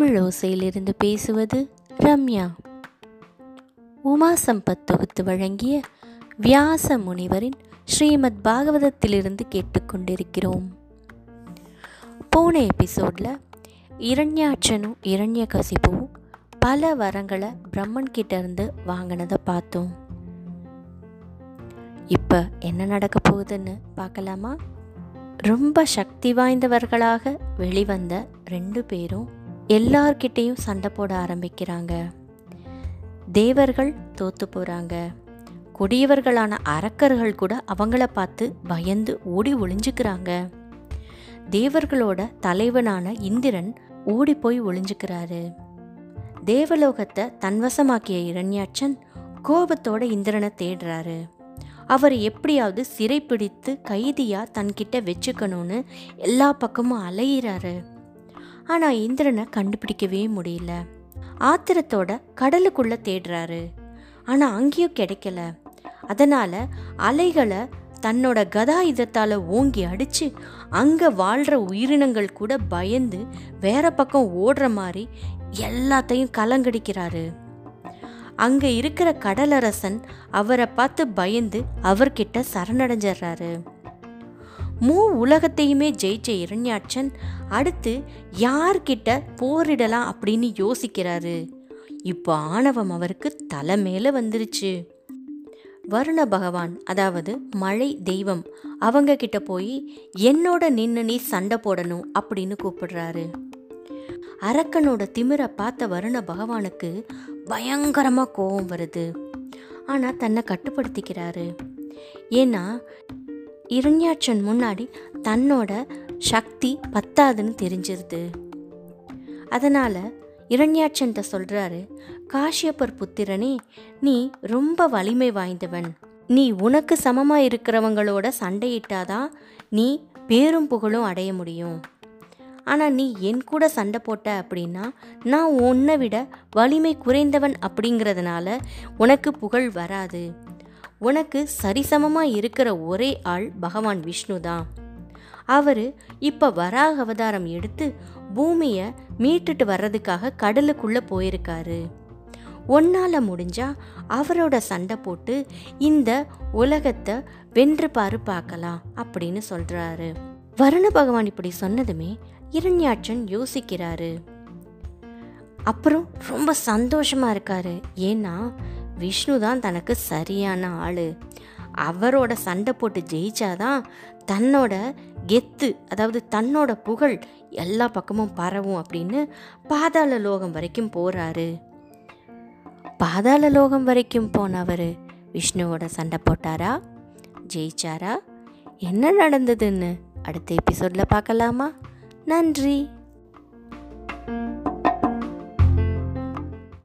தமிழ் ஓசையிலிருந்து பேசுவது ரம்யா. உமா சம்பத் தொகுத்து வழங்கிய வியாச முனிவரின் ஸ்ரீமத் பாகவதத்திலிருந்து கேட்டுக்கொண்டிருக்கிறோம். போன எபிசோடில் இரண்யாட்சனும் இரண்ய கசிப்பும் பல வரங்களை பிரம்மன் இருந்து வாங்கினதை பார்த்தோம். இப்போ என்ன நடக்க போகுதுன்னு பார்க்கலாமா? ரொம்ப சக்தி வாய்ந்தவர்களாக வெளிவந்த ரெண்டு பேரும் எல்லார்கிட்டேயும் சண்டை போட ஆரம்பிக்கிறாங்க. தேவர்கள் தோத்து போகிறாங்க கொடியவர்களான அரக்கர்கள் கூட அவங்கள பார்த்து பயந்து ஓடி ஒளிஞ்சுக்கிறாங்க. தேவர்களோட தலைவனான இந்திரன் ஓடி போய் ஒளிஞ்சுக்கிறாரு. தேவலோகத்தை தன்வசமாக்கிய இரண்யாட்சன் கோபத்தோட இந்திரனை தேடுறாரு. அவர் எப்படியாவது சிறைப்பிடித்து கைதியாக தன்கிட்ட வச்சுக்கணும்னு எல்லா பக்கமும் அலையிறாரு. ஆனால் இந்திரனை கண்டுபிடிக்கவே முடியல. ஆத்திரத்தோட கடலுக்குள்ள தேடுறாரு. ஆனால் அங்கேயும் கிடைக்கல. அதனால அலைகளை தன்னோட கதா இதத்தால் ஓங்கி அடித்து அங்கே வாழ்கிற உயிரினங்கள் கூட பயந்து வேற பக்கம் ஓடுற மாதிரி எல்லாத்தையும் கலங்கடிக்கிறாரு. அங்கே இருக்கிற கடலரசன் அவரை பார்த்து பயந்து அவர்கிட்ட சரணடைஞ்சிடுறாரு. மூ உலகத்தையுமே ஜெயிச்ச இரண்யாட்சன் அடுத்து யார்கிட்ட போரிடலாம் அப்படின்னு யோசிக்கிறாரு. இப்போ ஆணவம் அவருக்கு தலை மேலே வந்துருச்சு. வருண பகவான் அதாவது மழை தெய்வம் அவங்க கிட்ட போய் என்னோட நின்று நீ சண்டை போடணும் அப்படின்னு கூப்பிடுறாரு. அரக்கனோட திமிரை பார்த்த வருண பகவானுக்கு பயங்கரமாக கோபம் வருது. ஆனால் தன்னை கட்டுப்படுத்திக்கிறாரு. ஏன்னா இரண்யாட்சன் முன்னாடி தன்னோட சக்தி பத்தாதுன்னு தெரிஞ்சிருது. அதனால் இரண்யாட்சன்ட்ட சொல்கிறாரு காஷ்யப்பர் புத்திரனே நீ ரொம்ப வலிமை வாய்ந்தவன். நீ உனக்கு சமமாக இருக்கிறவங்களோட சண்டையிட்டாதான் நீ பேரும் புகழும் அடைய முடியும். ஆனால் நீ என் கூட சண்டை போட்ட அப்படின்னா நான் உன்னை விட வலிமை குறைந்தவன் அப்படிங்கிறதுனால உனக்கு புகழ் வராது. உனக்கு சரிசமமாக இருக்கிற ஒரே ஆள் பகவான் விஷ்ணு தான் அவர் இப்போ வராக அவதாரம் எடுத்து பூமியை மீட்டுட்டு வர்றதுக்காக கடலுக்குள்ளே போயிருக்காரு. ஒன்னால் முடிஞ்சா அவரோட சண்டை போட்டு இந்த உலகத்தை வென்று பாரு பார்க்கலாம் அப்படின்னு சொல்கிறாரு வருண பகவான் இப்படி சொன்னதுமே இரண்யாட்சன் யோசிக்கிறாரு. அப்புறம் ரொம்ப சந்தோஷமாக இருக்காரு. ஏன்னா விஷ்ணு தான் தனக்கு சரியான ஆள். அவரோட சண்டை போட்டு ஜெயிச்சாதான் தன்னோட கெத்து அதாவது தன்னோட புகழ் எல்லா பக்கமும் பரவும் அப்படின்னு பாதாள லோகம் வரைக்கும் போகிறாரு பாதாள லோகம் வரைக்கும் போனவர் விஷ்ணுவோட சண்டை போட்டாரா? ஜெயிச்சாரா? என்ன நடந்ததுன்னு அடுத்த எபிசோடில் பார்க்கலாமா? நன்றி.